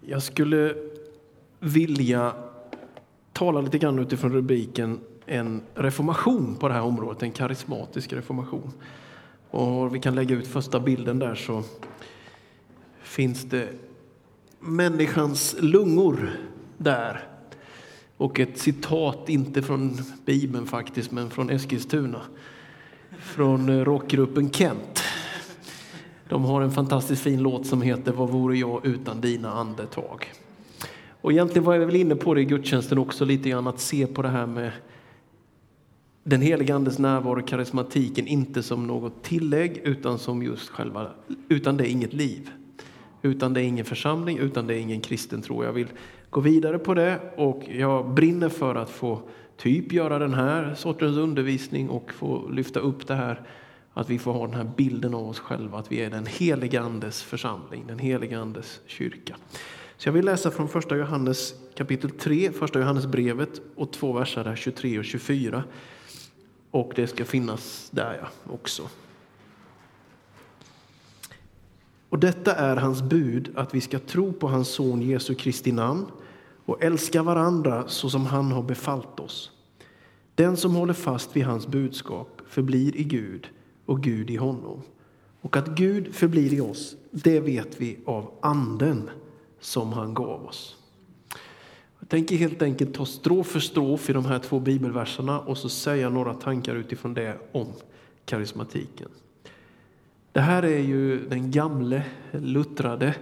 Jag skulle vilja tala lite grann utifrån rubriken en reformation på det här området, en karismatisk reformation. Och vi kan lägga ut första bilden där så finns det människans lungor där. Och ett citat, inte från Bibeln faktiskt, men från Eskilstuna. Från rockgruppen Kent. De har en fantastiskt fin låt som heter Vad vore jag utan dina andetag? Och egentligen var jag väl inne på det i gudstjänsten också lite grann att se på det här med den heliga Andes närvaro, och karismatiken, inte som något tillägg utan som just själva, utan det är inget liv. Utan det är ingen församling, utan det är ingen kristen tro. Jag vill gå vidare på det och jag brinner för att få typ göra den här sortens undervisning och få lyfta upp det här att vi får ha den här bilden av oss själva, att vi är den heliga Andes församling, den heliga Andes kyrka. Så jag vill läsa från första Johannes kapitel 3, första Johannes brevet och två verser där 23 och 24. Och det ska finnas där ja, också. Och detta är hans bud, att vi ska tro på hans son Jesu Kristi namn och älska varandra så som han har befallt oss. Den som håller fast vid hans budskap förblir i Gud och Gud i honom. Och att Gud förblir i oss, det vet vi av anden som han gav oss. Jag tänker helt enkelt ta strof för strof i de här två bibelverserna och så säga några tankar utifrån det om karismatiken. Det här är ju den gamle luttrade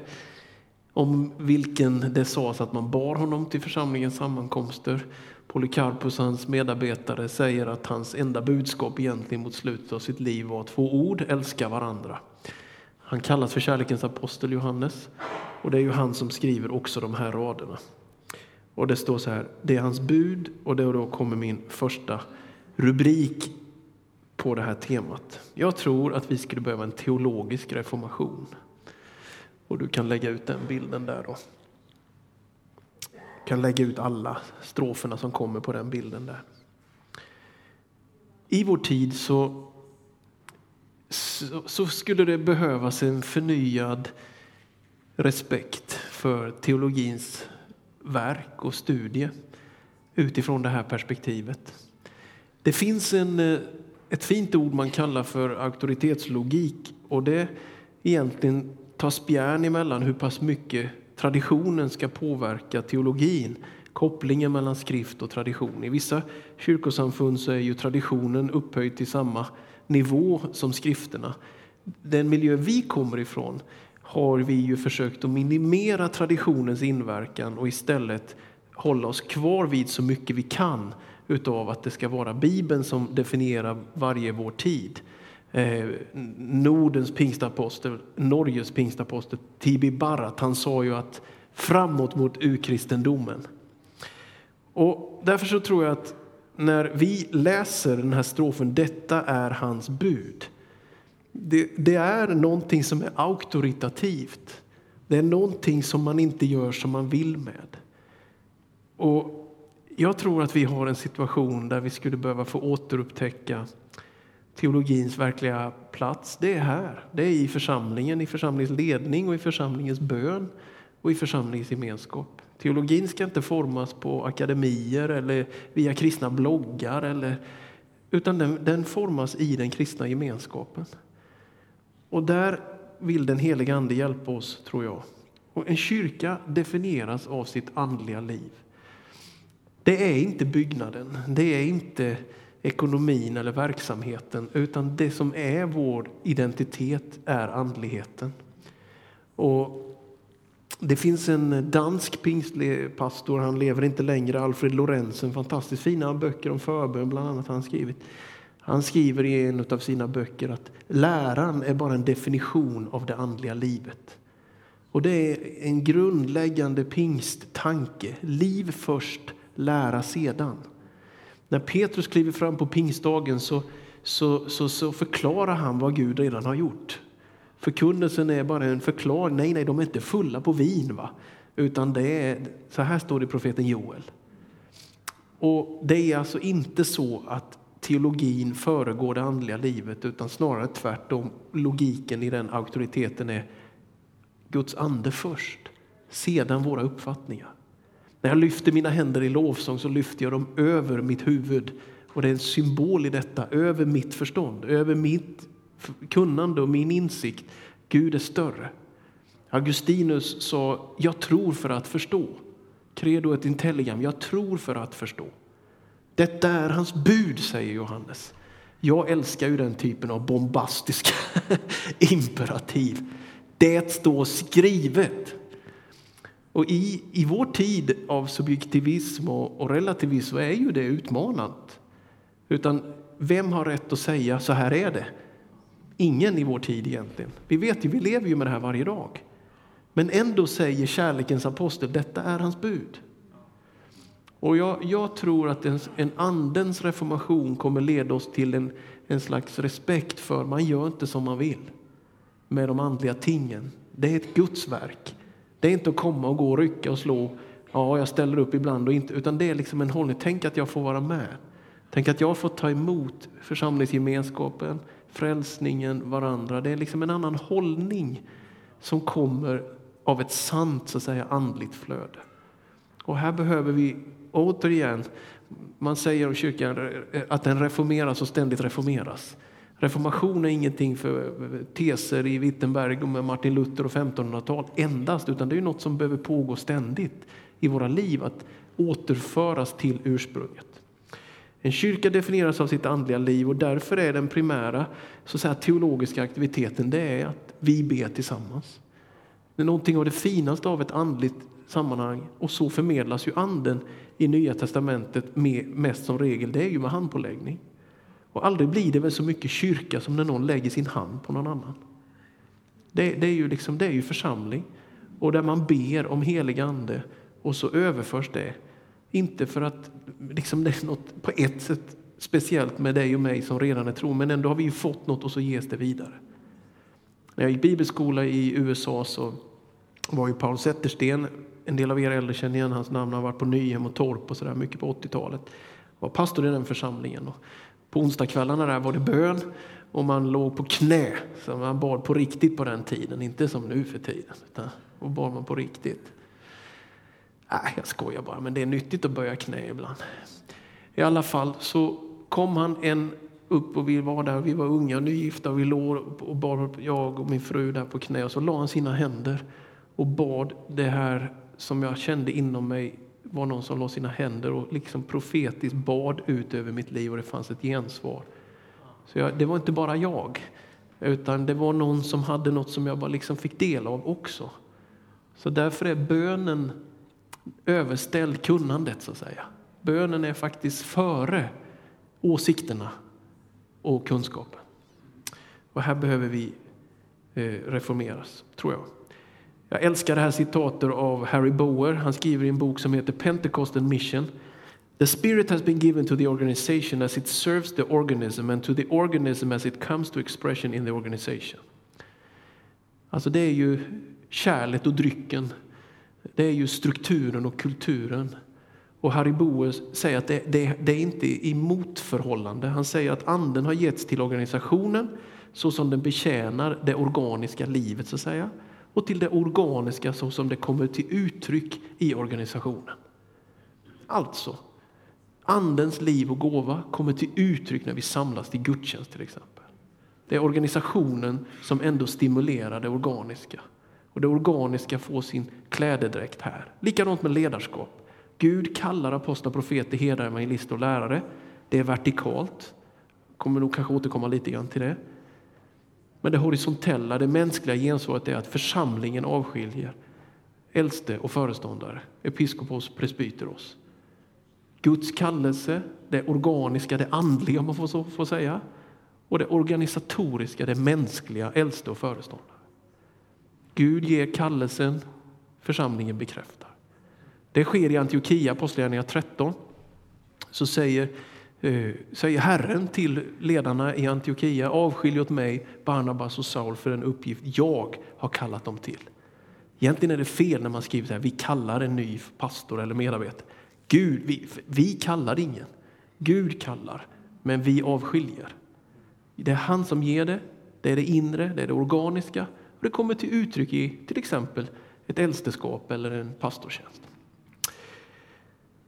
om vilken det sades att man bar honom till församlingens sammankomster. Polycarpus, hans medarbetare, säger att hans enda budskap egentligen mot slutet av sitt liv var två ord, älska varandra. Han kallas för kärlekens apostel Johannes och det är ju han som skriver också de här raderna. Och det står så här, det är hans bud och då kommer min första rubrik på det här temat. Jag tror att vi skulle behöva en teologisk reformation. Och du kan lägga ut den bilden där då. Kan lägga ut alla stroferna som kommer på den bilden där. I vår tid så, så, så skulle det behövas en förnyad respekt för teologins verk och studie utifrån det här perspektivet. Det finns en, eh, ett fint ord man kallar för auktoritetslogik och det egentligen tar spjärn emellan hur pass mycket traditionen ska påverka teologin. Kopplingen mellan skrift och tradition. I vissa kyrkosamfund så är ju traditionen upphöjd till samma nivå som skrifterna. Den miljö vi kommer ifrån har vi ju försökt att minimera traditionens inverkan och istället hålla oss kvar vid så mycket vi kan utav att det ska vara Bibeln som definierar varje vår tid. Eh, Nordens pingstapostel, Norges pingstapostel Tibi Barrat, han sa ju att framåt mot urkristendomen. Och därför så tror jag att när vi läser den här strofen, detta är hans bud, det, det, är någonting som är auktoritativt. Det är någonting som man inte gör som man vill med. Och jag tror att vi har en situation där vi skulle behöva få återupptäcka teologins verkliga plats. Det är här. Det är i församlingen, i församlingens ledning och i församlingens bön och i församlingens gemenskap. Teologin ska inte formas på akademier eller via kristna bloggar, eller, utan den, den formas i den kristna gemenskapen. Och där vill den heliga Ande hjälpa oss, tror jag. Och en kyrka definieras av sitt andliga liv. Det är inte byggnaden, det är inte ekonomin eller verksamheten, utan det som är vår identitet är andligheten. Och det finns en dansk pingstpastor, han lever inte längre, Alfred Lorentzen, fantastiskt fina böcker om förbön bland annat han skrivit. Han skriver i en av sina böcker att läran är bara en definition av det andliga livet. Och det är en grundläggande pingsttanke. Liv först, lära sedan. När Petrus kliver fram på pingstdagen så, så, så, så förklarar han vad Gud redan har gjort. Förkunnelsen är bara en förklaring. Nej, nej, de är inte fulla på vin. va? Utan det är, så här står det i profeten Joel. Och Det är alltså inte så att teologin föregår det andliga livet utan snarare tvärtom. Logiken i den auktoriteten är Guds ande först, sedan våra uppfattningar. När jag lyfter mina händer i lovsång så lyfter jag dem över mitt huvud. Och det är en symbol i detta, över mitt förstånd, över mitt kunnande och min insikt. Gud är större. Augustinus sa, jag tror för att förstå. Credo et intelligam, jag tror för att förstå. Detta är hans bud, säger Johannes. Jag älskar ju den typen av bombastiska imperativ. Det står skrivet. Och i, i vår tid av subjektivism och, och relativism är ju det utmanat. Utan vem har rätt att säga så här är det? Ingen i vår tid egentligen. Vi vet ju, vi lever ju med det här varje dag. Men ändå säger kärlekens apostel, detta är hans bud. Och jag, jag tror att en, en, andens reformation kommer leda oss till en, en slags respekt för man gör inte som man vill med de andliga tingen. Det är ett Guds verk. Det är inte att komma och gå och rycka och slå. Ja, jag ställer upp ibland och inte. Utan det är liksom en hållning. Tänk att jag får vara med. Tänk att jag får ta emot församlingsgemenskapen, frälsningen, varandra. Det är liksom en annan hållning som kommer av ett sant så att säga, andligt flöde. Och här behöver vi återigen, man säger om kyrkan att den reformeras och ständigt reformeras. Reformation är ingenting för eh, teser i Wittenberg och med Martin Luther och 1500-tal endast, utan det är något som behöver pågå ständigt i våra liv, att återföras till ursprunget. En kyrka definieras av sitt andliga liv och därför är den primära så att säga, teologiska aktiviteten det är att vi ber tillsammans. Det är någonting av det finaste av ett andligt sammanhang och så förmedlas ju anden i Nya testamentet med, mest som regel, det är ju med handpåläggning. Och aldrig blir det väl så mycket kyrka som när någon lägger sin hand på någon annan. Det, det är, ju liksom, det är ju församling och där man ber om helig ande och så överförs det. Inte för att liksom det är något på ett sätt speciellt med dig och mig som redan är tro, men ändå har vi ju fått något och så ges det vidare. När jag gick bibelskola i USA så var ju Paul Zettersten, en del av er äldre känner igen hans namn, han har varit på Nyhem och Torp och sådär mycket på 80-talet. Var pastor i den församlingen. Och på onsdagskvällarna där var det bön och man låg på knä. Så man bad på riktigt på den tiden, inte som nu för tiden. Utan då bad man på riktigt. Nej, jag skojar bara, men det är nyttigt att böja knä ibland. I alla fall så kom han en upp och vi var där, vi var unga och nygifta och vi låg och bad, jag och min fru där på knä och så la han sina händer och bad det här som jag kände inom mig var någon som la sina händer och liksom profetiskt bad ut över mitt liv och det fanns ett gensvar. Så jag, det var inte bara jag, utan det var någon som hade något som jag bara liksom fick del av också. Så därför är bönen överställd kunnandet, så att säga. Bönen är faktiskt före åsikterna och kunskapen. Och här behöver vi eh, reformeras, tror jag. Jag älskar det här citatet av Harry Bower. Han skriver i en bok som heter Pentecost and Mission. The spirit has been given to the organization as it serves the organism and to the organism as it comes to expression in the organization. Alltså det är ju kärlet och drycken. Det är ju strukturen och kulturen. Och Harry Boer säger att det, det, det är inte i motförhållande. Han säger att anden har getts till organisationen så som den betjänar det organiska livet så att säga och till det organiska så som det kommer till uttryck i organisationen. Alltså, Andens liv och gåva kommer till uttryck när vi samlas till gudstjänst till exempel. Det är organisationen som ändå stimulerar det organiska. Och det organiska får sin klädedräkt här. Likadant med ledarskap. Gud kallar apostlar, profeter, herdar, evangelister och lärare. Det är vertikalt. Kommer nog kanske återkomma lite grann till det. Men det horisontella, det mänskliga gensvaret är att församlingen avskiljer äldste och föreståndare, episkopos, presbyteros. Guds kallelse, det organiska, det andliga om man får, så, får säga, och det organisatoriska, det mänskliga, äldste och föreståndare. Gud ger kallelsen, församlingen bekräftar. Det sker i Antiochia, Apostlagärningarna 13. Så säger Eh, säger Herren till ledarna i Antiochia, avskilj åt mig Barnabas och Saul för den uppgift jag har kallat dem till. Egentligen är det fel när man skriver så här, vi kallar en ny pastor eller medarbetare. Gud, vi, vi kallar ingen. Gud kallar, men vi avskiljer. Det är han som ger det, det är det inre, det är det organiska. Och det kommer till uttryck i till exempel ett äldsteskap eller en pastortjänst.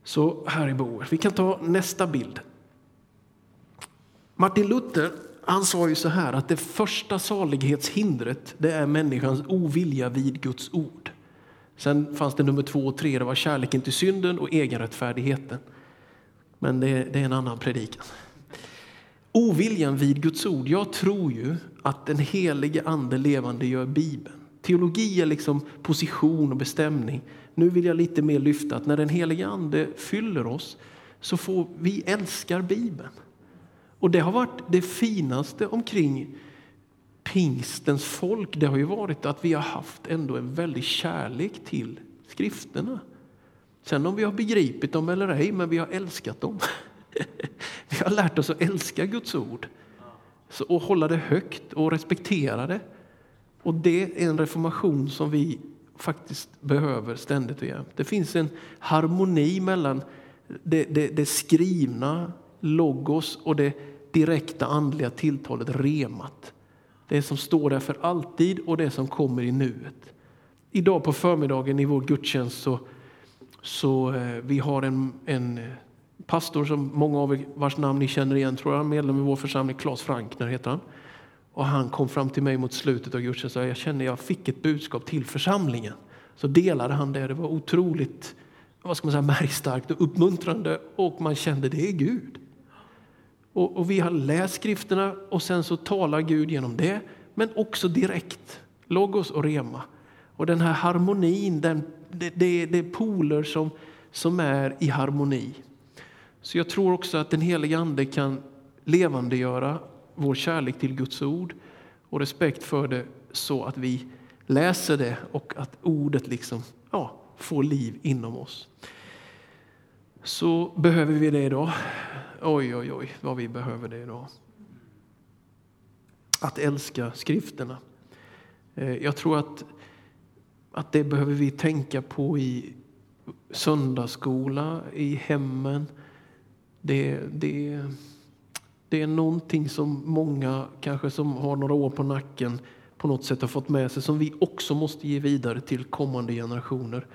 Så här är Boer. Vi kan ta nästa bild. Martin Luther han sa ju så här att det första salighetshindret det är människans ovilja vid Guds ord. Sen fanns det nummer två och tre, det var kärleken till synden och egenrättfärdigheten. Men det, det är en annan predikan. Oviljan vid Guds ord. Jag tror ju att den helige ande levande gör Bibeln. Teologi är liksom position och bestämning. Nu vill jag lite mer lyfta att när den helige ande fyller oss så får vi älskar Bibeln. Och det har varit det finaste omkring pingstens folk. Det har ju varit att vi har haft ändå en väldig kärlek till skrifterna. Sen om vi har begripit dem eller ej, men vi har älskat dem. vi har lärt oss att älska Guds ord så, och hålla det högt och respektera det. Och det är en reformation som vi faktiskt behöver ständigt och jämt. Det finns en harmoni mellan det, det, det skrivna, logos, och det direkta andliga tilltalet, remat. Det som står där för alltid och det som kommer i nuet. Idag på förmiddagen i vår gudstjänst så, så eh, vi har en, en eh, pastor som många av er vars namn ni känner igen, tror jag, medlem i vår församling, Claes Frankner heter han. Och han kom fram till mig mot slutet av gudstjänsten och jag kände jag fick ett budskap till församlingen. Så delade han det. Det var otroligt vad ska man säga, märgstarkt och uppmuntrande och man kände det är Gud. Och, och, vi har läst skrifterna och sen så talar Gud genom det, men också direkt. Logos och rema. Och den här harmonin, den, det, det, det är poler som, som är i harmoni. Så jag tror också att den heliga Ande kan levandegöra vår kärlek till Guds ord och respekt för det så att vi läser det och att ordet liksom, ja, får liv inom oss. Så behöver vi det idag. Oj, oj, oj, vad vi behöver det idag. Att älska skrifterna. Eh, jag tror att, att det behöver vi tänka på i söndagsskola, i hemmen. Det, det, det är någonting som många, kanske som har några år på nacken, på något sätt har fått med sig som vi också måste ge vidare till kommande generationer.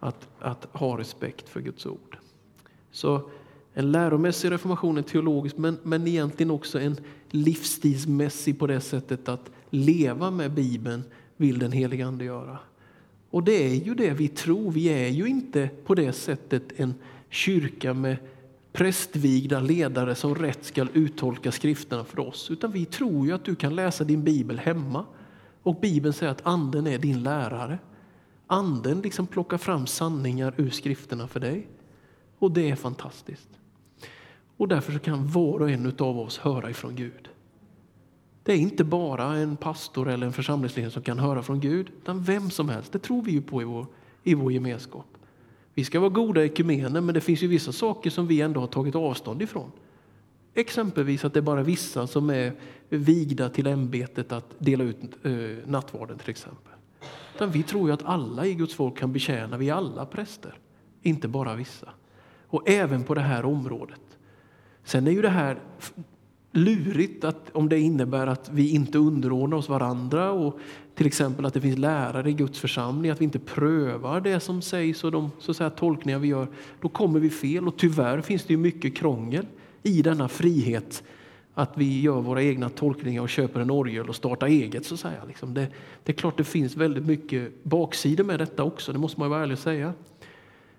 Att, att ha respekt för Guds ord. Så en läromässig reformation, en teologisk, men, men egentligen också en livsstilsmässig på det sättet att leva med Bibeln vill den helige Ande göra. Och det är ju det vi tror. Vi är ju inte på det sättet en kyrka med prästvigda ledare som rätt ska uttolka skrifterna för oss. Utan vi tror ju att du kan läsa din bibel hemma. Och Bibeln säger att anden är din lärare. Anden liksom plockar fram sanningar ur skrifterna för dig. Och det är fantastiskt. Och därför så kan var och en av oss höra ifrån Gud. Det är inte bara en pastor eller en församlingsledare som kan höra från Gud, utan vem som helst. Det tror vi ju på i vår, i vår gemenskap. Vi ska vara goda ekumener, men det finns ju vissa saker som vi ändå har tagit avstånd ifrån. Exempelvis att det är bara vissa som är vigda till ämbetet att dela ut eh, nattvarden till exempel. Utan vi tror ju att alla i Guds folk kan betjäna, vi är alla präster, inte bara vissa. Och även på det här området. Sen är ju det här lurigt att, om det innebär att vi inte underordnar oss varandra och till exempel att det finns lärare i Guds församling, att vi inte prövar det som sägs och de så att säga, tolkningar vi gör, då kommer vi fel. Och tyvärr finns det ju mycket krångel i denna frihet att vi gör våra egna tolkningar och köper en orgel och startar eget. så att säga. Liksom det, det är klart det finns väldigt mycket baksidor med detta också, det måste man vara ärlig och säga.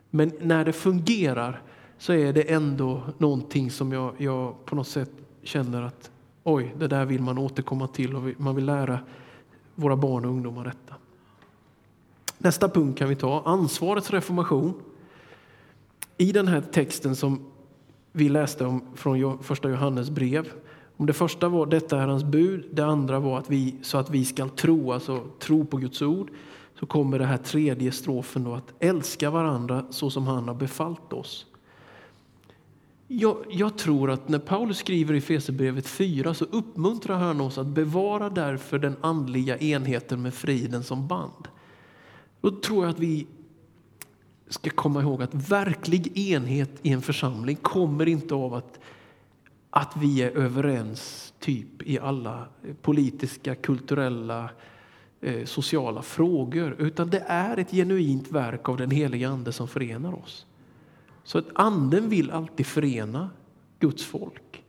Men när det fungerar så är det ändå någonting som jag, jag på något sätt känner att oj, det där vill man återkomma till och man vill lära våra barn och ungdomar detta. Nästa punkt kan vi ta, ansvarets reformation. I den här texten som vi läste om från första Johannes brev. Om det första var detta är hans bud, det andra var att vi, så att vi ska tro, alltså tro på Guds ord. Så kommer det här tredje strofen då, att älska varandra så som han har befallt oss. Jag, jag, tror att när Paulus skriver i Fesebrevet 4 så uppmuntrar han oss att bevara därför den andliga enheten med friden som band. Då tror jag att vi ska komma ihåg att verklig enhet i en församling kommer inte av att, att vi är överens typ i alla politiska, kulturella, eh, sociala frågor, utan det är ett genuint verk av den heliga Ande som förenar oss. Så att Anden vill alltid förena Guds folk.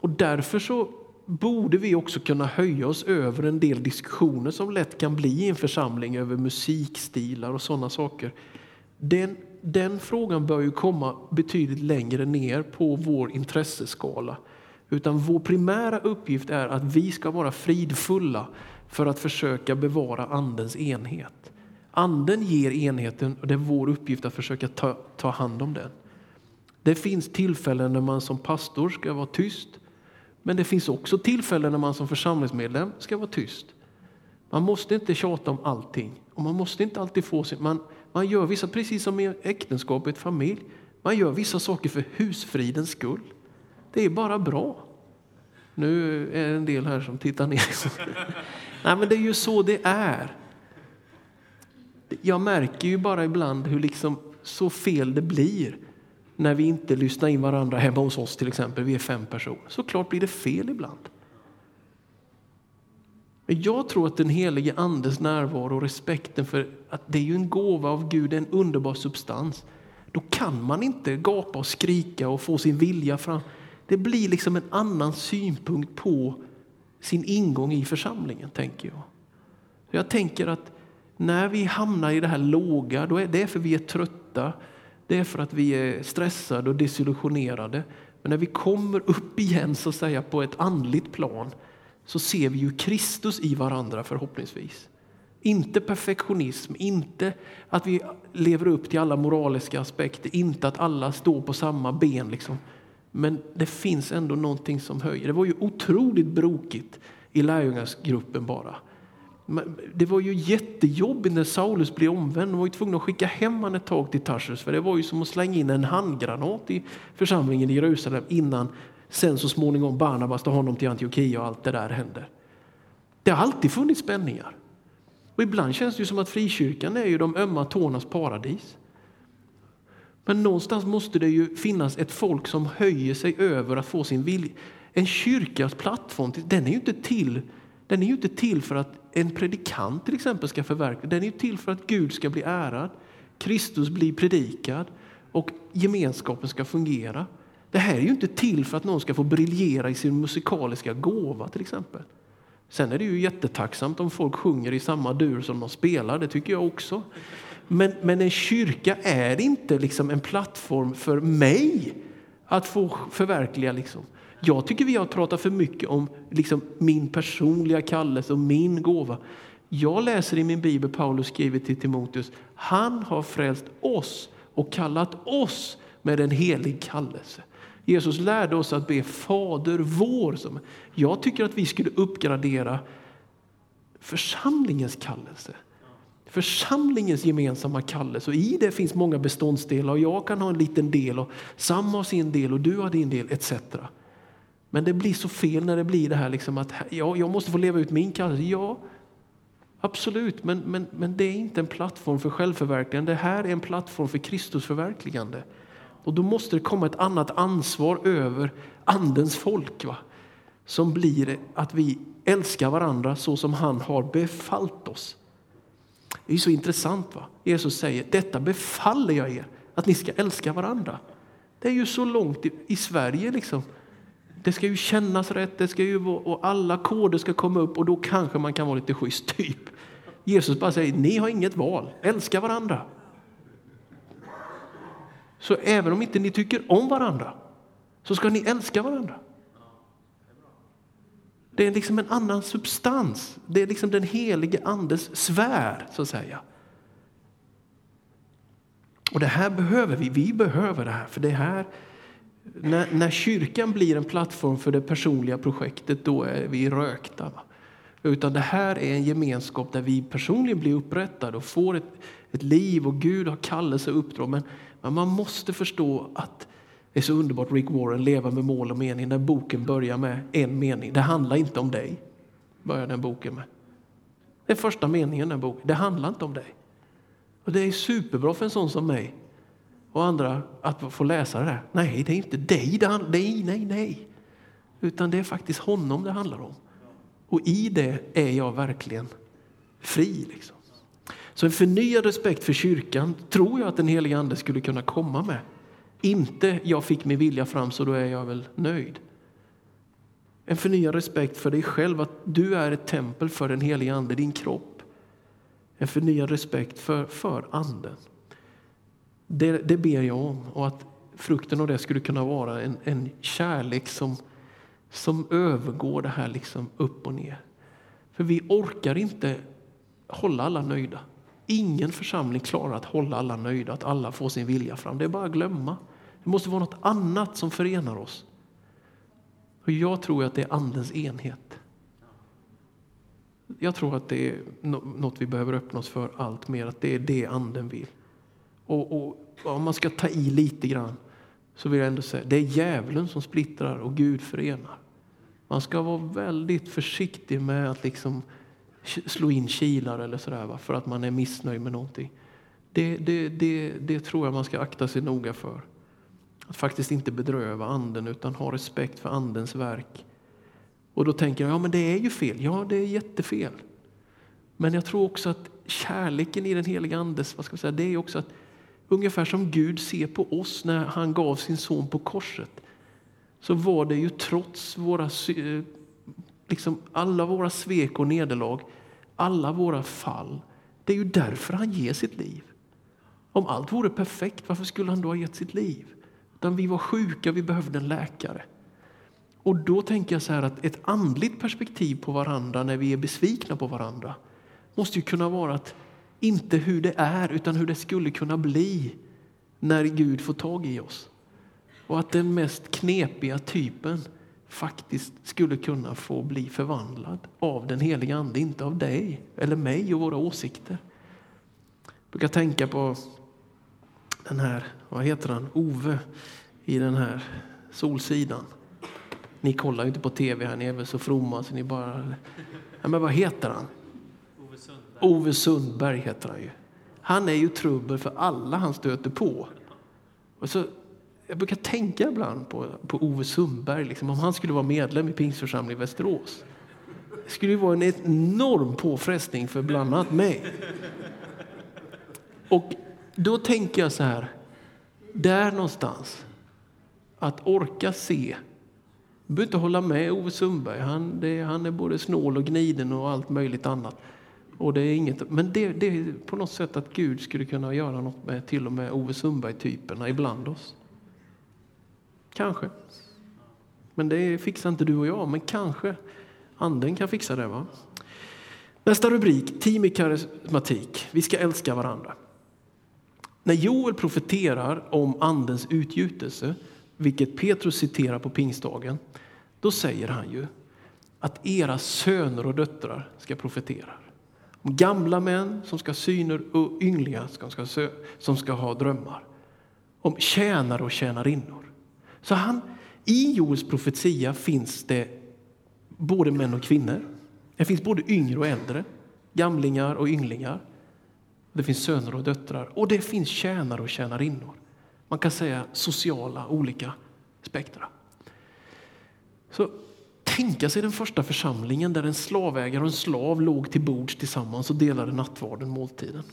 Och därför så borde vi också kunna höja oss över en del diskussioner som lätt kan bli i en församling över musikstilar och sådana saker. Den, den frågan bör ju komma betydligt längre ner på vår intresseskala. Utan vår primära uppgift är att vi ska vara fridfulla för att försöka bevara Andens enhet. Anden ger enheten och det är vår uppgift att försöka ta, ta hand om den. Det finns tillfällen när man som pastor ska vara tyst. Men det finns också tillfällen när man som församlingsmedlem ska vara tyst. Man måste inte tjata om allting och man måste inte alltid få sin... Man, man gör vissa, precis som i äktenskap och familj, man gör vissa saker för husfridens skull. Det är bara bra. Nu är det en del här som tittar ner. Nej, men det är ju så det är. Jag märker ju bara ibland hur liksom så fel det blir när vi inte lyssnar in varandra hemma hos oss till exempel. Vi är fem personer. Såklart blir det fel ibland. Men jag tror att den helige Andes närvaro och respekten för att det är ju en gåva av Gud, en underbar substans. Då kan man inte gapa och skrika och få sin vilja fram. Det blir liksom en annan synpunkt på sin ingång i församlingen, tänker jag. Jag tänker att när vi hamnar i det här låga, då är det för att vi är trötta, det är för att vi är stressade och desillusionerade. Men när vi kommer upp igen så att säga på ett andligt plan så ser vi ju Kristus i varandra förhoppningsvis. Inte perfektionism, inte att vi lever upp till alla moraliska aspekter, inte att alla står på samma ben. Liksom. Men det finns ändå någonting som höjer. Det var ju otroligt brokigt i lärjungasgruppen bara. Det var ju jättejobbigt när Saulus blev omvänd. De var ju tvungna att skicka hem honom ett tag till Tarsus. För det var ju som att slänga in en handgranat i församlingen i Jerusalem innan sen så småningom Barnabas tar honom till Antiochia och allt det där händer. Det har alltid funnits spänningar. Och ibland känns det ju som att frikyrkan är ju de ömma tårnas paradis. Men någonstans måste det ju finnas ett folk som höjer sig över att få sin vilja. En kyrkas plattform, den är ju inte till, den är ju inte till för att en predikant till exempel ska förverkliga. Den är till för att Gud ska bli ärad, Kristus blir predikad och gemenskapen ska fungera. Det här är ju inte till för att någon ska få briljera i sin musikaliska gåva till exempel. Sen är det ju jättetacksamt om folk sjunger i samma dur som de spelar, det tycker jag också. Men, men en kyrka är inte liksom en plattform för mig att få förverkliga. Liksom. Jag tycker vi har pratat för mycket om liksom, min personliga kallelse och min gåva. Jag läser i min bibel Paulus skriver till Timoteus. Han har frälst oss och kallat oss med en helig kallelse. Jesus lärde oss att be Fader vår. Jag tycker att vi skulle uppgradera församlingens kallelse församlingens gemensamma kallelse. Och I det finns många beståndsdelar och jag kan ha en liten del och Sam har sin del och du har din del etc. Men det blir så fel när det blir det här liksom att ja, jag måste få leva ut min kallelse. Ja, absolut, men, men, men det är inte en plattform för självförverkligande. Det här är en plattform för Kristus förverkligande. Och då måste det komma ett annat ansvar över Andens folk. Va? Som blir att vi älskar varandra så som han har befallt oss. Det är så intressant. va? Jesus säger, detta befaller jag er, att ni ska älska varandra. Det är ju så långt i, i Sverige. liksom. Det ska ju kännas rätt, det ska ju vara, och alla koder ska komma upp och då kanske man kan vara lite schysst. Typ. Jesus bara säger, ni har inget val, älska varandra. Så även om inte ni tycker om varandra så ska ni älska varandra. Det är liksom en annan substans. Det är liksom den helige Andes svär, så att säga. Och det här behöver vi. Vi behöver det här. För det här när, när kyrkan blir en plattform för det personliga projektet, då är vi rökta. Va? Utan det här är en gemenskap där vi personligen blir upprättade och får ett, ett liv och Gud har kallelse och uppdrag. Men, men man måste förstå att det är så underbart Rick Warren, Leva med mål och mening, när boken börjar med en mening. Det handlar inte om dig, börjar den boken med. Det är första meningen i den boken. Det handlar inte om dig. Och det är superbra för en sån som mig och andra att få läsa det där. Nej, det är inte dig det handlar Nej, nej, nej. Utan det är faktiskt honom det handlar om. Och i det är jag verkligen fri. Liksom. Så en förnyad respekt för kyrkan tror jag att den helige Ande skulle kunna komma med. Inte jag fick min vilja fram så då är jag väl nöjd. En förnyad respekt för dig själv, att du är ett tempel för den helige Ande, din kropp. En förnyad respekt för, för Anden. Det, det ber jag om. Och att frukten av det skulle kunna vara en, en kärlek som, som övergår det här liksom upp och ner. För vi orkar inte hålla alla nöjda. Ingen församling klarar att hålla alla nöjda, att alla får sin vilja fram. Det är bara att glömma. Det måste vara något annat som förenar oss. Och jag tror att det är Andens enhet. Jag tror att det är något vi behöver öppna oss för allt mer, att det är det Anden vill. Och, och om man ska ta i lite grann så vill jag ändå säga det är djävulen som splittrar och Gud förenar. Man ska vara väldigt försiktig med att liksom slå in kilar eller sådär för att man är missnöjd med någonting. Det, det, det, det tror jag man ska akta sig noga för. Att faktiskt inte bedröva anden utan ha respekt för andens verk. Och då tänker jag, ja men det är ju fel. Ja, det är jättefel. Men jag tror också att kärleken i den heliga andes, vad ska vi säga, det är också att ungefär som Gud ser på oss när han gav sin son på korset. Så var det ju trots våra, eh, liksom alla våra svek och nederlag, alla våra fall. Det är ju därför han ger sitt liv. Om allt vore perfekt, varför skulle han då ha gett sitt liv? Utan vi var sjuka, vi behövde en läkare. Och då tänker jag så här att ett andligt perspektiv på varandra när vi är besvikna på varandra måste ju kunna vara att inte hur det är utan hur det skulle kunna bli när Gud får tag i oss. Och att den mest knepiga typen faktiskt skulle kunna få bli förvandlad av den heliga Ande, inte av dig eller mig och våra åsikter. Jag brukar tänka på den här, vad heter han, Ove i den här Solsidan. Ni kollar ju inte på tv här, ni är väl så fromma så ni bara... Ja, men vad heter han? Ove Sundberg. Ove Sundberg heter han ju. Han är ju trubbel för alla han stöter på. Och så, jag brukar tänka ibland på, på Ove Sundberg, liksom, om han skulle vara medlem i Pingstförsamlingen i Västerås. Det skulle ju vara en enorm påfrestning för bland annat mig. Och då tänker jag så här, där någonstans, att orka se. Du behöver inte hålla med Ove Sundberg, han, det, han är både snål och gniden och allt möjligt annat. Och det är inget, men det, det är på något sätt att Gud skulle kunna göra något med till och med Ove Sundberg-typerna ibland oss. Kanske. Men det fixar inte du och jag, men kanske anden kan fixa det. va? Nästa rubrik, team i karismatik. Vi ska älska varandra. När Joel profeterar om andens utgjutelse, vilket Petrus citerar på pingstdagen, då säger han ju att era söner och döttrar ska profetera. Om gamla män som ska syner och ynglingar som ska, som ska ha drömmar. Om tjänare och tjänarinnor. Så han, i Joels profetia finns det både män och kvinnor. Det finns både yngre och äldre, gamlingar och ynglingar. Det finns söner och döttrar och det finns tjänare och tjänarinnor. Man kan säga sociala olika spektra. Så tänka sig den första församlingen där en slavägare och en slav låg till bords tillsammans och delade nattvarden, måltiden.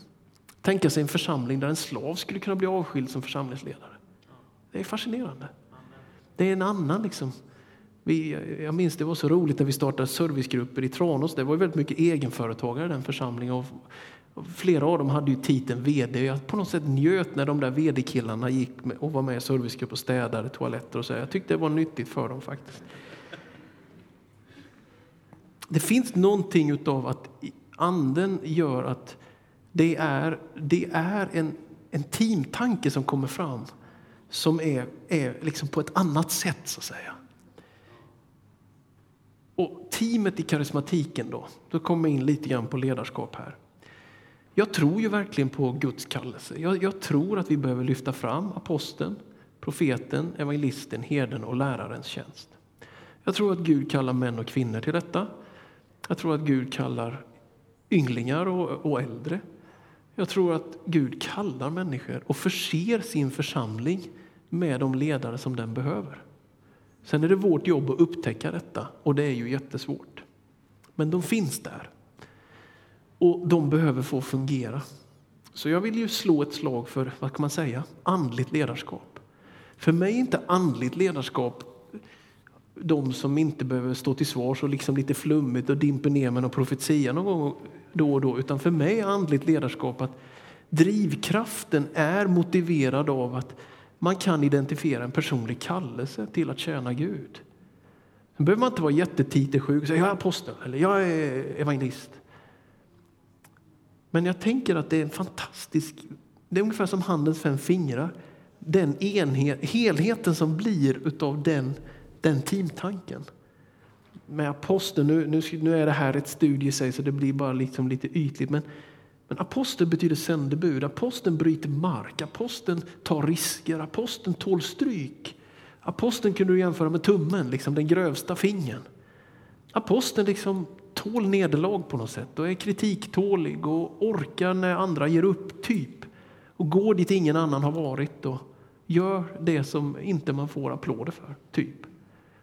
Tänka sig en församling där en slav skulle kunna bli avskild som församlingsledare. Det är fascinerande. Det är en annan liksom. Vi, jag minns det var så roligt när vi startade servicegrupper i Tranås. Det var väldigt mycket egenföretagare i den församlingen. Och Flera av dem hade ju titeln vd. Jag på något sätt njöt när de där vd-killarna gick och var med i servicegrupp och städade toaletter och så. Jag tyckte det var nyttigt för dem faktiskt. Det finns någonting utav att anden gör att det är, det är en, en teamtanke som kommer fram som är, är liksom på ett annat sätt så att säga. Och teamet i karismatiken då, då kommer jag in lite grann på ledarskap här. Jag tror ju verkligen på Guds kallelse. Jag, jag, tror att vi behöver lyfta fram aposteln, profeten, evangelisten, herden och lärarens tjänst. Jag tror att Gud kallar män och kvinnor till detta. Jag tror att Gud kallar ynglingar och, och äldre. Jag tror att Gud kallar människor och förser sin församling med de ledare som den behöver. Sen är det vårt jobb att upptäcka detta och det är ju jättesvårt. Men de finns där. Och de behöver få fungera. Så jag vill ju slå ett slag för, vad kan man säga, andligt ledarskap. För mig är inte andligt ledarskap de som inte behöver stå till svars och liksom lite flummigt och dimper ner med någon profetia någon gång då och då. Utan för mig är andligt ledarskap att drivkraften är motiverad av att man kan identifiera en personlig kallelse till att tjäna Gud. Sen behöver man inte vara jättetitelsjuk och säga jag är apostel eller jag är evangelist. Men jag tänker att det är en fantastisk, det är ungefär som handens fem fingrar. Den enhet, helheten som blir utav den, den teamtanken. Med aposteln, nu, nu, nu är det här ett studie i sig så det blir bara liksom lite ytligt. Men, men apostel betyder sändebud. Aposteln bryter mark, aposteln tar risker, aposteln tål stryk. Aposteln kunde du jämföra med tummen, liksom den grövsta fingern. Aposteln liksom tål nederlag på något sätt och är kritiktålig och orkar när andra ger upp, typ. Och går dit ingen annan har varit och gör det som inte man får applåder för, typ.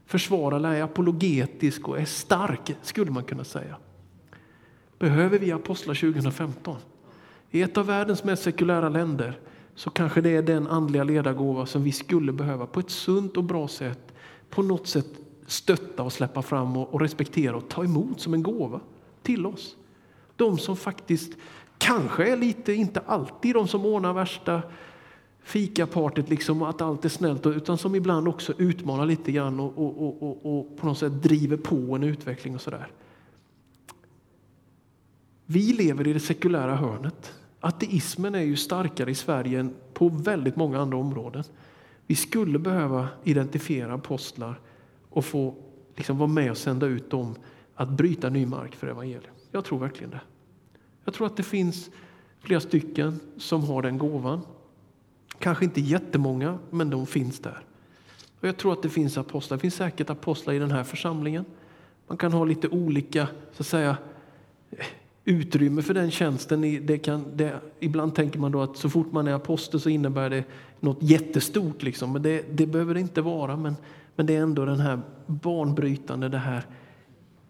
Försvarar, är apologetisk och är stark, skulle man kunna säga. Behöver vi apostlar 2015? I ett av världens mest sekulära länder så kanske det är den andliga ledargåva som vi skulle behöva på ett sunt och bra sätt på något sätt stötta och släppa fram och, och respektera och ta emot som en gåva till oss. De som faktiskt kanske är lite, inte alltid de som ordnar värsta fikapartyt, liksom, att allt är snällt, utan som ibland också utmanar lite grann och, och, och, och på något sätt driver på en utveckling och sådär. Vi lever i det sekulära hörnet. Ateismen är ju starkare i Sverige än på väldigt många andra områden. Vi skulle behöva identifiera apostlar och få liksom vara med och sända ut dem att bryta ny mark för evangelium. Jag tror verkligen det. Jag tror att det finns flera stycken som har den gåvan. Kanske inte jättemånga, men de finns där. Och jag tror att det finns apostlar. Det finns säkert apostlar i den här församlingen. Man kan ha lite olika så att säga, utrymme för den tjänsten. Det kan, det, ibland tänker man då att så fort man är apostel så innebär det något jättestort. Liksom. Men det, det behöver det inte vara. Men, men det är ändå den här banbrytande, det här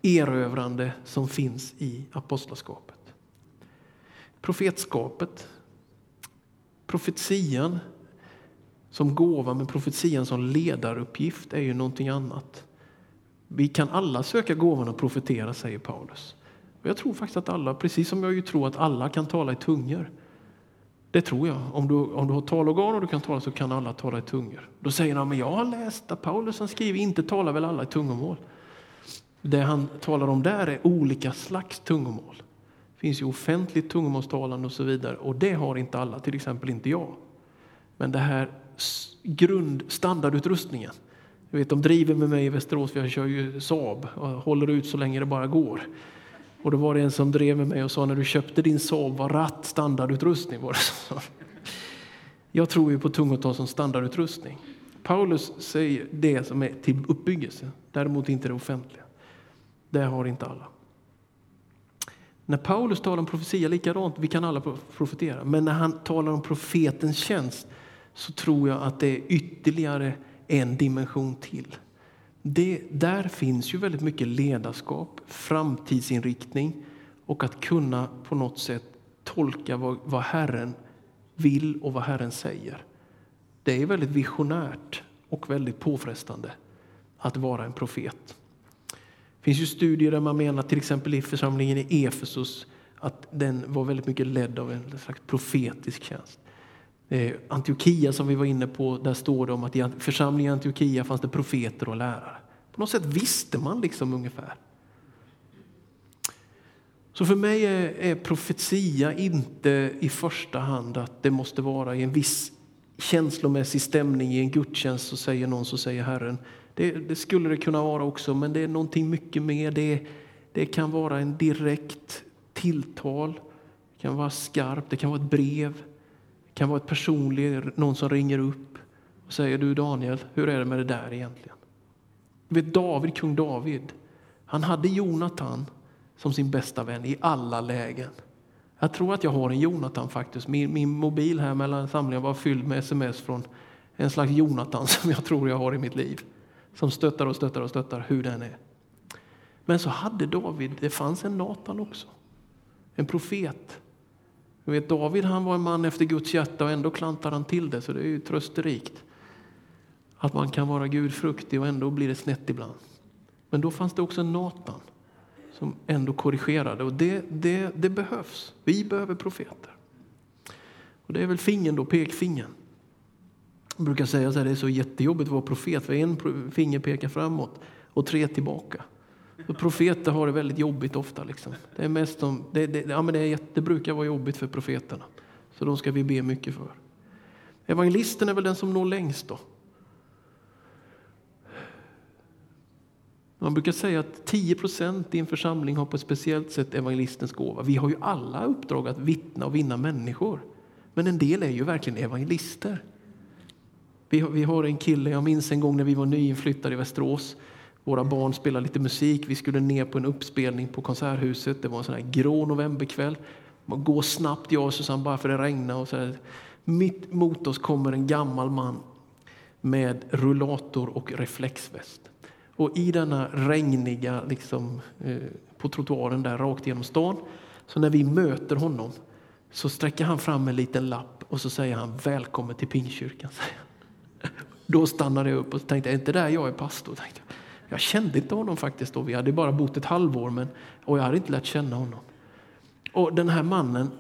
erövrande som finns i apostlaskapet. Profetskapet, profetian som gåva, men profetian som ledaruppgift är ju någonting annat. Vi kan alla söka gåvan att profetera, säger Paulus. Och jag tror faktiskt att alla, precis som jag ju tror att alla kan tala i tungor. Det tror jag. Om du, om du har talorgan och du kan tala så kan alla tala i tungor. Då säger han, men jag har läst att Paulus han skriver, inte talar väl alla i tungomål. Det han talar om där är olika slags tungomål. Det finns ju offentligt tungomålstalande och så vidare och det har inte alla, till exempel inte jag. Men det här grundstandardutrustningen. Jag vet, de driver med mig i Västerås, för jag kör ju Saab och håller ut så länge det bara går. Och då var det en som drev med mig och sa när du köpte din Saab var ratt standardutrustning. Var det så. Jag tror ju på tungotal som standardutrustning. Paulus säger det som är till uppbyggelse, däremot inte det offentliga. Det har inte alla. När Paulus talar om profetia, likadant, vi kan alla profetera, men när han talar om profetens tjänst så tror jag att det är ytterligare en dimension till. Det, där finns ju väldigt mycket ledarskap, framtidsinriktning och att kunna på något sätt tolka vad, vad Herren vill och vad Herren säger. Det är väldigt visionärt och väldigt påfrestande att vara en profet. Det finns ju studier där man menar, till exempel i församlingen i Efesus, att den var väldigt mycket ledd av en slags profetisk tjänst. Eh, Antiochia som vi var inne på, där står det om att i församlingen i Antiochia fanns det profeter och lärare. På något sätt visste man liksom ungefär. Så för mig är, är profetia inte i första hand att det måste vara i en viss känslomässig stämning i en gudstjänst så säger någon så säger Herren. Det, det, skulle det kunna vara också, men det är någonting mycket mer. Det, det kan vara en direkt tilltal, det kan vara skarpt, det kan vara ett brev, det kan vara ett personligt, någon som ringer upp och säger du Daniel, hur är det med det där egentligen? Du vet David, kung David, han hade Jonatan som sin bästa vän i alla lägen. Jag tror att jag har en Jonatan faktiskt. Min, min mobil här mellan samlingen var fylld med sms från en slags Jonatan som jag tror jag har i mitt liv. Som stöttar och stöttar och stöttar hur den är. Men så hade David, det fanns en Natan också. En profet. Du vet, David han var en man efter Guds hjärta och ändå klantar han till det, så det är ju trösterikt. Att man kan vara gudfruktig och ändå blir det snett ibland. Men då fanns det också Natan som ändå korrigerade och det, det, det behövs. Vi behöver profeter. Och det är väl fingern då, pekfingern. Jag brukar säga att det är så jättejobbigt att vara profet för en finger pekar framåt och tre tillbaka. Och profeter har det väldigt jobbigt ofta. Liksom. Det, är mest de, det, det, ja, men det, är, det brukar vara jobbigt för profeterna. Så de ska vi be mycket för. Evangelisten är väl den som når längst då. Man brukar säga att 10 i en församling har på ett speciellt sätt evangelistens gåva. Vi har ju alla uppdrag att vittna och vinna människor. Men en del är ju verkligen evangelister. Vi har, vi har en kille, jag minns en gång när vi var nyinflyttade i Västerås. Våra barn spelade lite musik. Vi skulle ner på en uppspelning på Konserthuset. Det var en sån här grå novemberkväll. Man går snabbt, jag och Susanne, bara för det regnar. Och så här. Mitt mot oss kommer en gammal man med rullator och reflexväst. Och i denna regniga, liksom, eh, på trottoaren där rakt genom stan, så när vi möter honom så sträcker han fram en liten lapp och så säger han välkommen till pingkyrkan. Då stannade jag upp och tänkte, är inte där jag är pastor? Tänkte jag jag kände inte honom faktiskt då. Vi hade bara bott ett halvår men, och jag hade inte lärt känna honom. Och den här mannen,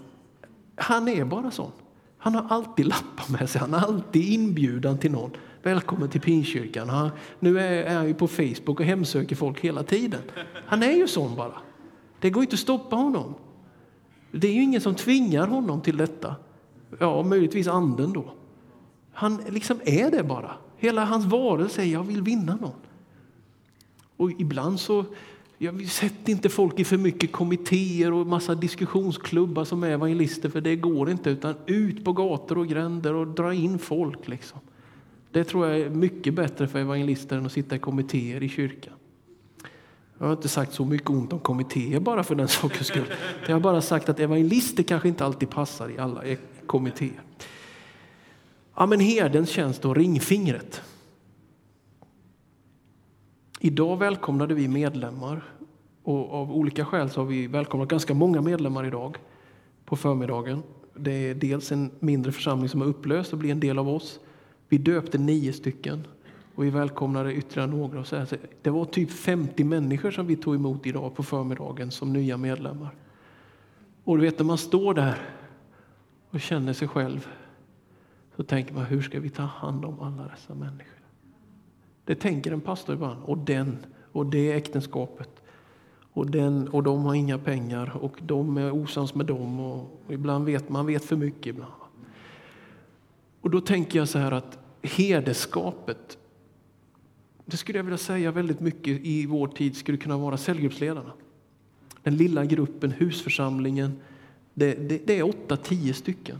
han är bara sån. Han har alltid lappar med sig, han har alltid inbjudan till någon. Välkommen till Pinkyrkan. Han, nu är han ju på Facebook och hemsöker folk hela tiden. Han är ju sån bara. Det går inte att stoppa honom. Det är ju ingen som tvingar honom till detta. Ja, möjligtvis anden då. Han liksom är det bara. Hela hans varelse säger jag vill vinna någon. Och ibland så ja, sätter inte folk i för mycket kommittéer och massa diskussionsklubbar som evangelister för det går inte utan ut på gator och gränder och dra in folk. Liksom. Det tror jag är mycket bättre för evangelister än att sitta i kommittéer i kyrkan. Jag har inte sagt så mycket ont om kommittéer bara för den sakens skull. Jag har bara sagt att evangelister kanske inte alltid passar i alla eh, kommittéer. Ja, men herdens tjänst och ringfingret. Idag välkomnade vi medlemmar och av olika skäl så har vi välkomnat ganska många medlemmar idag på förmiddagen. Det är dels en mindre församling som är upplöst och blir en del av oss. Vi döpte nio stycken och vi välkomnade ytterligare några. Och så här. Det var typ 50 människor som vi tog emot idag på förmiddagen som nya medlemmar. Och du vet när man står där och känner sig själv så tänker man hur ska vi ta hand om alla dessa människor? Det tänker en pastor ibland. Och den och det äktenskapet. Och, den, och de har inga pengar och de är osams med dem. Och, och ibland vet man vet för mycket. ibland. Och då tänker jag så här att herdeskapet det skulle jag vilja säga väldigt mycket i vår tid skulle kunna vara cellgruppsledarna. Den lilla gruppen, husförsamlingen, det, det, det är åtta, tio stycken.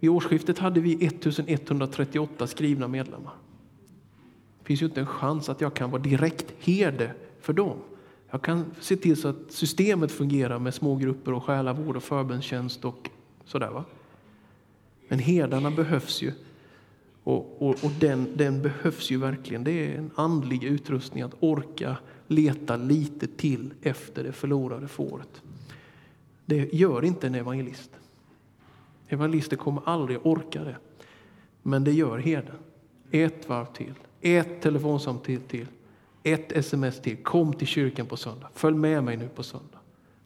Vid årsskiftet hade vi 1138 skrivna medlemmar. Finns ju inte en chans att jag kan vara direkt herde för dem. Jag kan se till så att systemet fungerar med smågrupper och själavård och förbönstjänst och sådär. Va? Men herdarna behövs ju. Och, och, och den, den, behövs ju verkligen. Det är en andlig utrustning att orka leta lite till efter det förlorade fåret. Det gör inte en evangelist. Evangelister kommer aldrig orka det. Men det gör herden. Ett varv till, ett telefonsamtal till, ett sms till. Kom till kyrkan på söndag. Följ med mig nu på söndag.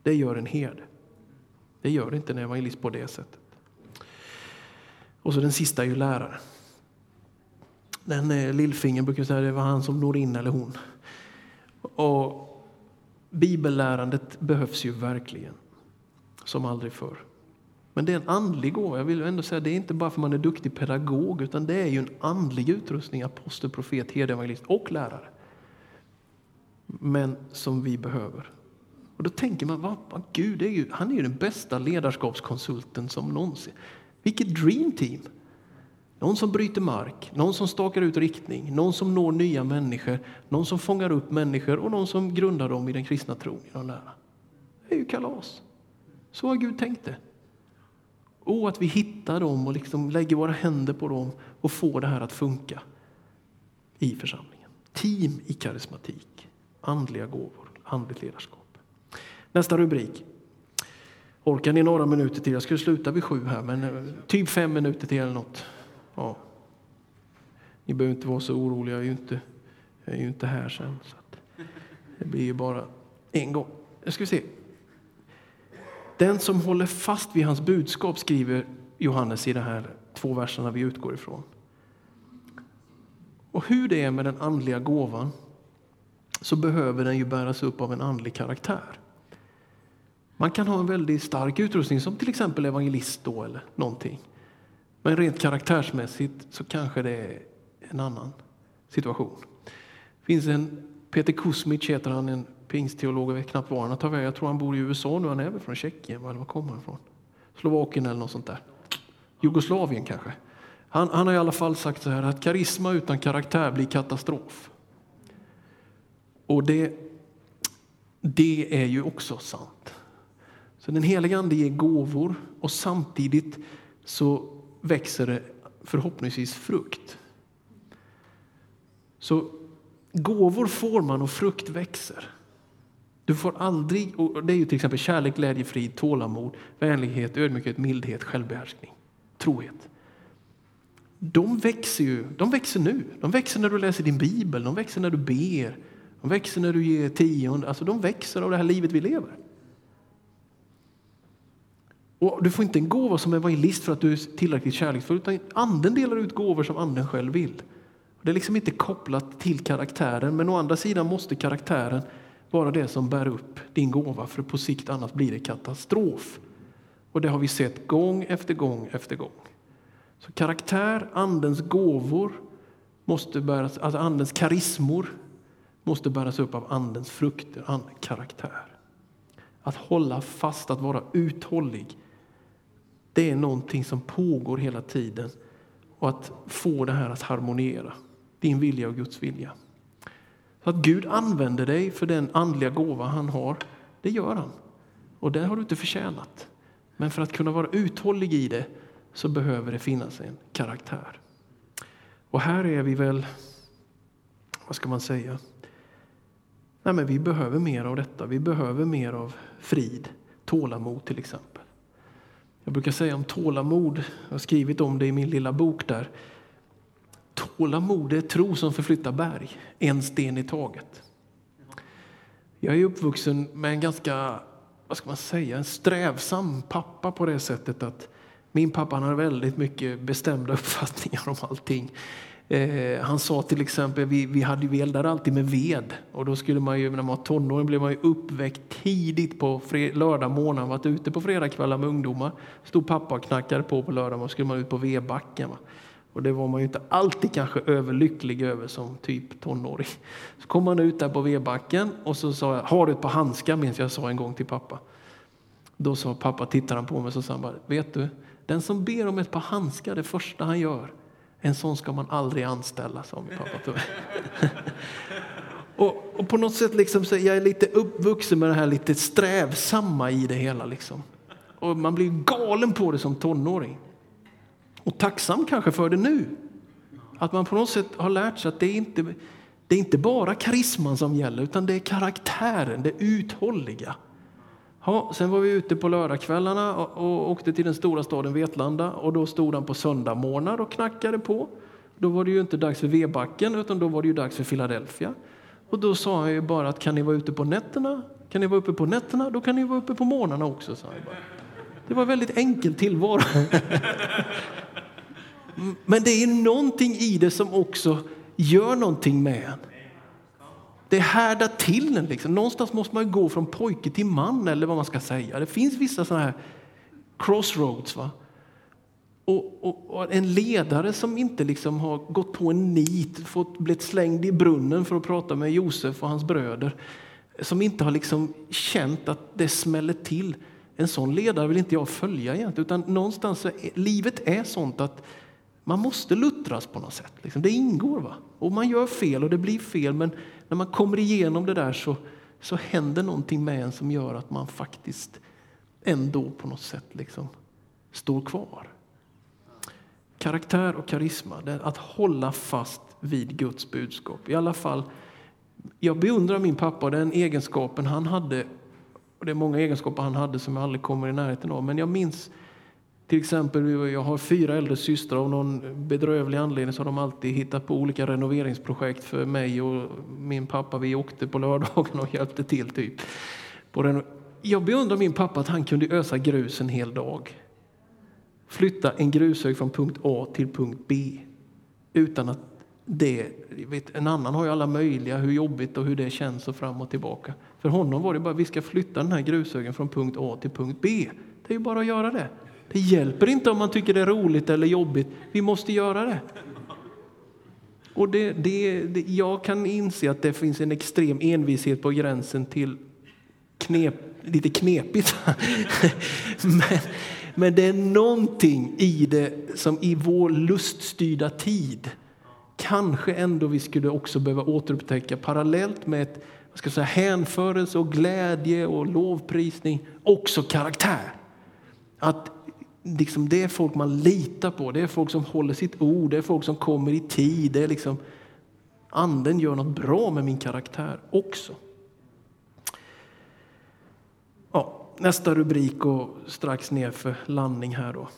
Det gör en herde. Det gör inte en evangelist på det sättet. Och så den sista är ju läraren. Den eh, lillfingern brukar säga det var han som når in eller hon. Och bibellärandet behövs ju verkligen som aldrig förr. Men det är en andlig gåva. Jag vill ändå säga det är inte bara för man är duktig pedagog utan det är ju en andlig utrustning, apostel, profet, herde, evangelist och lärare. Men som vi behöver. Och då tänker man, vad, vad, Gud är ju, han är ju den bästa ledarskapskonsulten som någonsin. Vilket dream team! Någon som bryter mark, någon som stakar ut riktning, någon som når nya människor, någon som fångar upp människor och någon som grundar dem i den kristna tron. I lära. Det är ju kalas. Så har Gud tänkt det. Och att vi hittar dem och liksom lägger våra händer på dem och får det här att funka i församlingen. Team i karismatik, andliga gåvor, andligt ledarskap. Nästa rubrik. Orkar ni några minuter till? Jag skulle sluta vid sju här, men eh, typ fem minuter till eller något. Ja. Ni behöver inte vara så oroliga, jag är ju inte, jag är ju inte här sen. Så det blir ju bara en gång. Nu ska se. Den som håller fast vid hans budskap, skriver Johannes i de här två verserna vi utgår ifrån. Och hur det är med den andliga gåvan så behöver den ju bäras upp av en andlig karaktär. Man kan ha en väldigt stark utrustning som till exempel evangelist då eller någonting. Men rent karaktärsmässigt så kanske det är en annan situation. Det finns en Peter Kuzmich heter han, en pingstteolog, jag vet knappt var han har tagit vägen. Jag tror han bor i USA nu, han är väl från Tjeckien, var kommer han ifrån? Slovakien eller något sånt där. Jugoslavien kanske. Han, han har i alla fall sagt så här att karisma utan karaktär blir katastrof. Och det, det är ju också sant. Så den heliga Ande ger gåvor och samtidigt så växer det förhoppningsvis frukt. Så gåvor får man och frukt växer. Du får aldrig, och det är ju till exempel kärlek, glädje, frid, tålamod, vänlighet, ödmjukhet, mildhet, självbehärskning, trohet. De växer ju, de växer nu. De växer när du läser din bibel, de växer när du ber, de växer när du ger tionde. Alltså de växer av det här livet vi lever. Och Du får inte en gåva som evangelist för att du är tillräckligt kärleksfull, utan anden delar ut gåvor som anden själv vill. Det är liksom inte kopplat till karaktären, men å andra sidan måste karaktären vara det som bär upp din gåva, för på sikt annars blir det katastrof. Och det har vi sett gång efter gång efter gång. Så karaktär, andens gåvor, måste bäras, alltså andens karismor måste bäras upp av andens frukter, andens karaktär. Att hålla fast, att vara uthållig, det är någonting som pågår hela tiden. Och att få det här att harmoniera, din vilja och Guds vilja. Så att Gud använder dig för den andliga gåva han har, det gör han. Och det har du inte förtjänat. Men för att kunna vara uthållig i det så behöver det finnas en karaktär. Och här är vi väl, vad ska man säga? Nej, men vi behöver mer av detta. Vi behöver mer av frid, tålamod till exempel. Jag brukar säga om tålamod, jag har skrivit om det i min lilla bok där. Tålamod är tro som förflyttar berg, en sten i taget. Jag är uppvuxen med en ganska, vad ska man säga, en strävsam pappa på det sättet att min pappa hade väldigt mycket bestämda uppfattningar om allting. Eh, han sa till exempel, vi, vi, hade, vi eldade alltid med ved och då skulle man ju, när man var tonåring blev man ju uppväckt tidigt på fred, lördag morgon, varit ute på fredagskvällar med ungdomar. Stod pappa och knackade på på lördag, och skulle man ut på vedbacken. Va? Och det var man ju inte alltid kanske överlycklig över som typ tonåring. Så kom man ut där på vedbacken och så sa jag, har du ett par handskar? minns jag sa en gång till pappa. Då sa pappa, tittade han på mig så sa han bara, vet du, den som ber om ett par handskar det första han gör, en sån ska man aldrig anställa, sa min pappa och, och, på något sätt liksom så jag är lite uppvuxen med det här lite strävsamma i det hela. Liksom. Och man blir galen på det som tonåring. Och tacksam kanske för det nu. Att man på något sätt har lärt sig att det är inte det är inte bara karisman som gäller, utan det är karaktären, det uthålliga. Ja, sen var vi ute på lördagskvällarna och, och åkte till den stora staden Vetlanda och då stod han på söndagmorgnar och knackade på. Då var det ju inte dags för Vebacken utan då var det ju dags för Philadelphia. Och då sa han ju bara att kan ni vara ute på nätterna? Kan ni vara uppe på nätterna? Då kan ni vara uppe på morgnarna också, sa han bara. Det var väldigt enkel tillvaro. Men det är någonting i det som också gör någonting med en. Det härdar till en. Liksom. Någonstans måste man gå från pojke till man eller vad man ska säga. Det finns vissa sådana här crossroads. Va? Och, och, och, en ledare som inte liksom har gått på en nit, fått blivit slängd i brunnen för att prata med Josef och hans bröder, som inte har liksom känt att det smäller till. En sån ledare vill inte jag följa egentligen, utan någonstans livet är sånt att man måste luttras på något sätt. Liksom. Det ingår. va? Och man gör fel och det blir fel, men när man kommer igenom det där så, så händer någonting med en som gör att man faktiskt ändå på något sätt liksom står kvar. Karaktär och karisma, det är att hålla fast vid Guds budskap. I alla fall, jag beundrar min pappa och den egenskapen han hade Och det är många egenskaper han hade som jag aldrig kommer i närheten av. Men jag minns till exempel, jag har fyra äldre systrar. Av någon bedrövlig anledning så har de alltid hittat på olika renoveringsprojekt för mig och min pappa. Vi åkte på lördagen och hjälpte till. typ. Jag beundrar min pappa att han kunde ösa grus en hel dag. Flytta en grushög från punkt A till punkt B utan att det, vet, en annan har ju alla möjliga, hur jobbigt och hur det känns och fram och tillbaka. För honom var det bara, vi ska flytta den här grushögen från punkt A till punkt B. Det är ju bara att göra det. Det hjälper inte om man tycker det är roligt eller jobbigt. Vi måste göra det. Och det, det, det, jag kan inse att det finns en extrem envishet på gränsen till knep, lite knepigt. men, men det är någonting i det som i vår luststyrda tid kanske ändå vi skulle också behöva återupptäcka parallellt med ett, vad ska jag säga, hänförelse och glädje och lovprisning, också karaktär. Att liksom, det är folk man litar på, det är folk som håller sitt ord, det är folk som kommer i tid. Det är liksom, anden gör något bra med min karaktär också. Ja, nästa rubrik och strax ner för landning här då.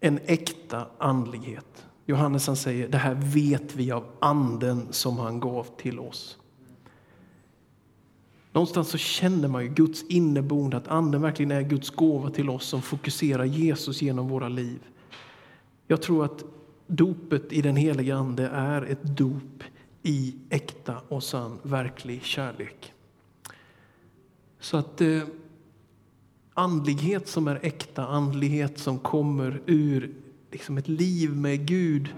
En äkta andlighet. Johannes han säger det här vet vi av anden som han gav till oss. Någonstans så känner man ju Guds inneboende, att anden verkligen är Guds gåva till oss som fokuserar Jesus genom våra liv. Jag tror att dopet i den heliga Ande är ett dop i äkta och sann, verklig kärlek. Så att eh, andlighet som är äkta, andlighet som kommer ur liksom ett liv med Gud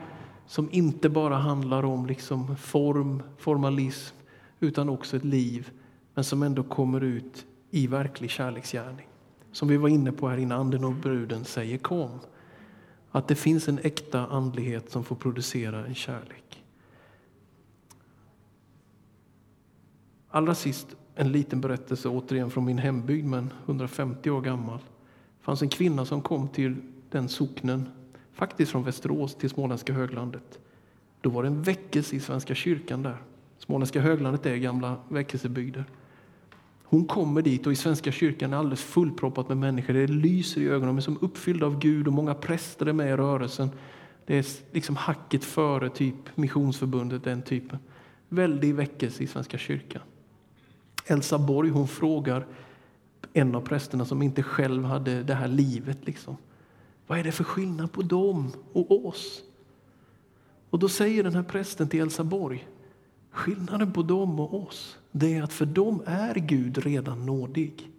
som inte bara handlar om liksom form, formalism, utan också ett liv men som ändå kommer ut i verklig kärleksgärning. Som vi var inne på här innan anden och bruden säger kom. Att det finns en äkta andlighet som får producera en kärlek. Allra sist en liten berättelse återigen från min hembygd, men 150 år gammal. Det fanns en kvinna som kom till den socknen, faktiskt från Västerås till småländska höglandet. Då var det en väckelse i Svenska kyrkan där. Småländska höglandet är gamla väckelsebygder. Hon kommer dit och i Svenska kyrkan är alldeles fullproppat med människor. Det lyser i ögonen, de är som uppfyllda av Gud och många präster är med i rörelsen. Det är liksom hacket före typ Missionsförbundet, den typen. Väldig väckelse i Svenska kyrkan. Elsa Borg hon frågar en av prästerna som inte själv hade det här livet. Liksom. Vad är det för skillnad på dem och oss? Och då säger den här prästen till Elsa Borg, skillnaden på dem och oss det är att för dem är Gud redan nådig.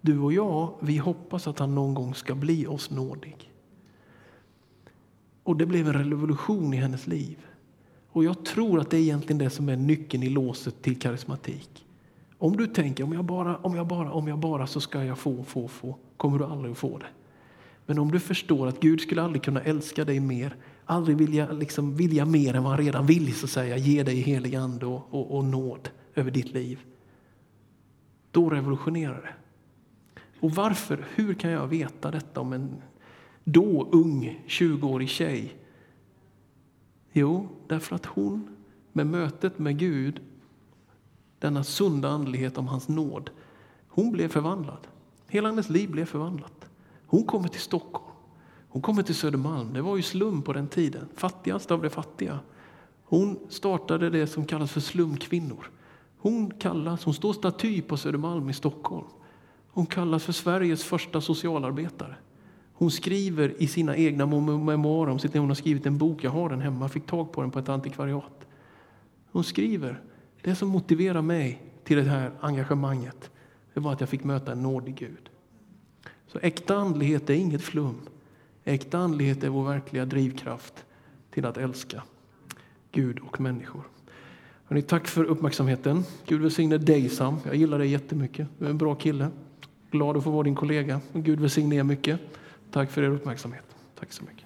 Du och jag, vi hoppas att han någon gång ska bli oss nådig. Och det blev en revolution i hennes liv. Och jag tror att det är egentligen det som är nyckeln i låset till karismatik. Om du tänker om jag bara, om jag bara, om jag bara så ska jag få, få, få, kommer du aldrig att få det. Men om du förstår att Gud skulle aldrig kunna älska dig mer, aldrig vilja, liksom, vilja mer än vad han redan vill, så säga, ge dig helig ande och, och, och nåd över ditt liv. Då revolutionerar det. Och varför? Hur kan jag veta detta om en då ung 20-årig tjej? Jo, därför att hon med mötet med Gud, denna sunda andlighet om hans nåd, hon blev förvandlad. Hela hennes liv blev förvandlat. Hon kommer till Stockholm. Hon kommer till Södermalm. Det var ju slum på den tiden. Fattigast av de fattiga. Hon startade det som kallas för slumkvinnor. Hon kallas, hon står staty på Södermalm i Stockholm. Hon kallas för Sveriges första socialarbetare. Hon skriver i sina egna memoarer om sitt Hon har skrivit en bok, jag har den hemma, fick tag på den på ett antikvariat. Hon skriver, det som motiverar mig till det här engagemanget, det var att jag fick möta en nådig Gud. Så äkta andlighet är inget flum. Äkta andlighet är vår verkliga drivkraft till att älska Gud och människor. Hörrni, tack för uppmärksamheten. Gud välsigne dig Sam. Jag gillar dig jättemycket. Du är en bra kille. Glad att få vara din kollega. Gud välsigne er mycket. Tack för er uppmärksamhet. Tack så mycket.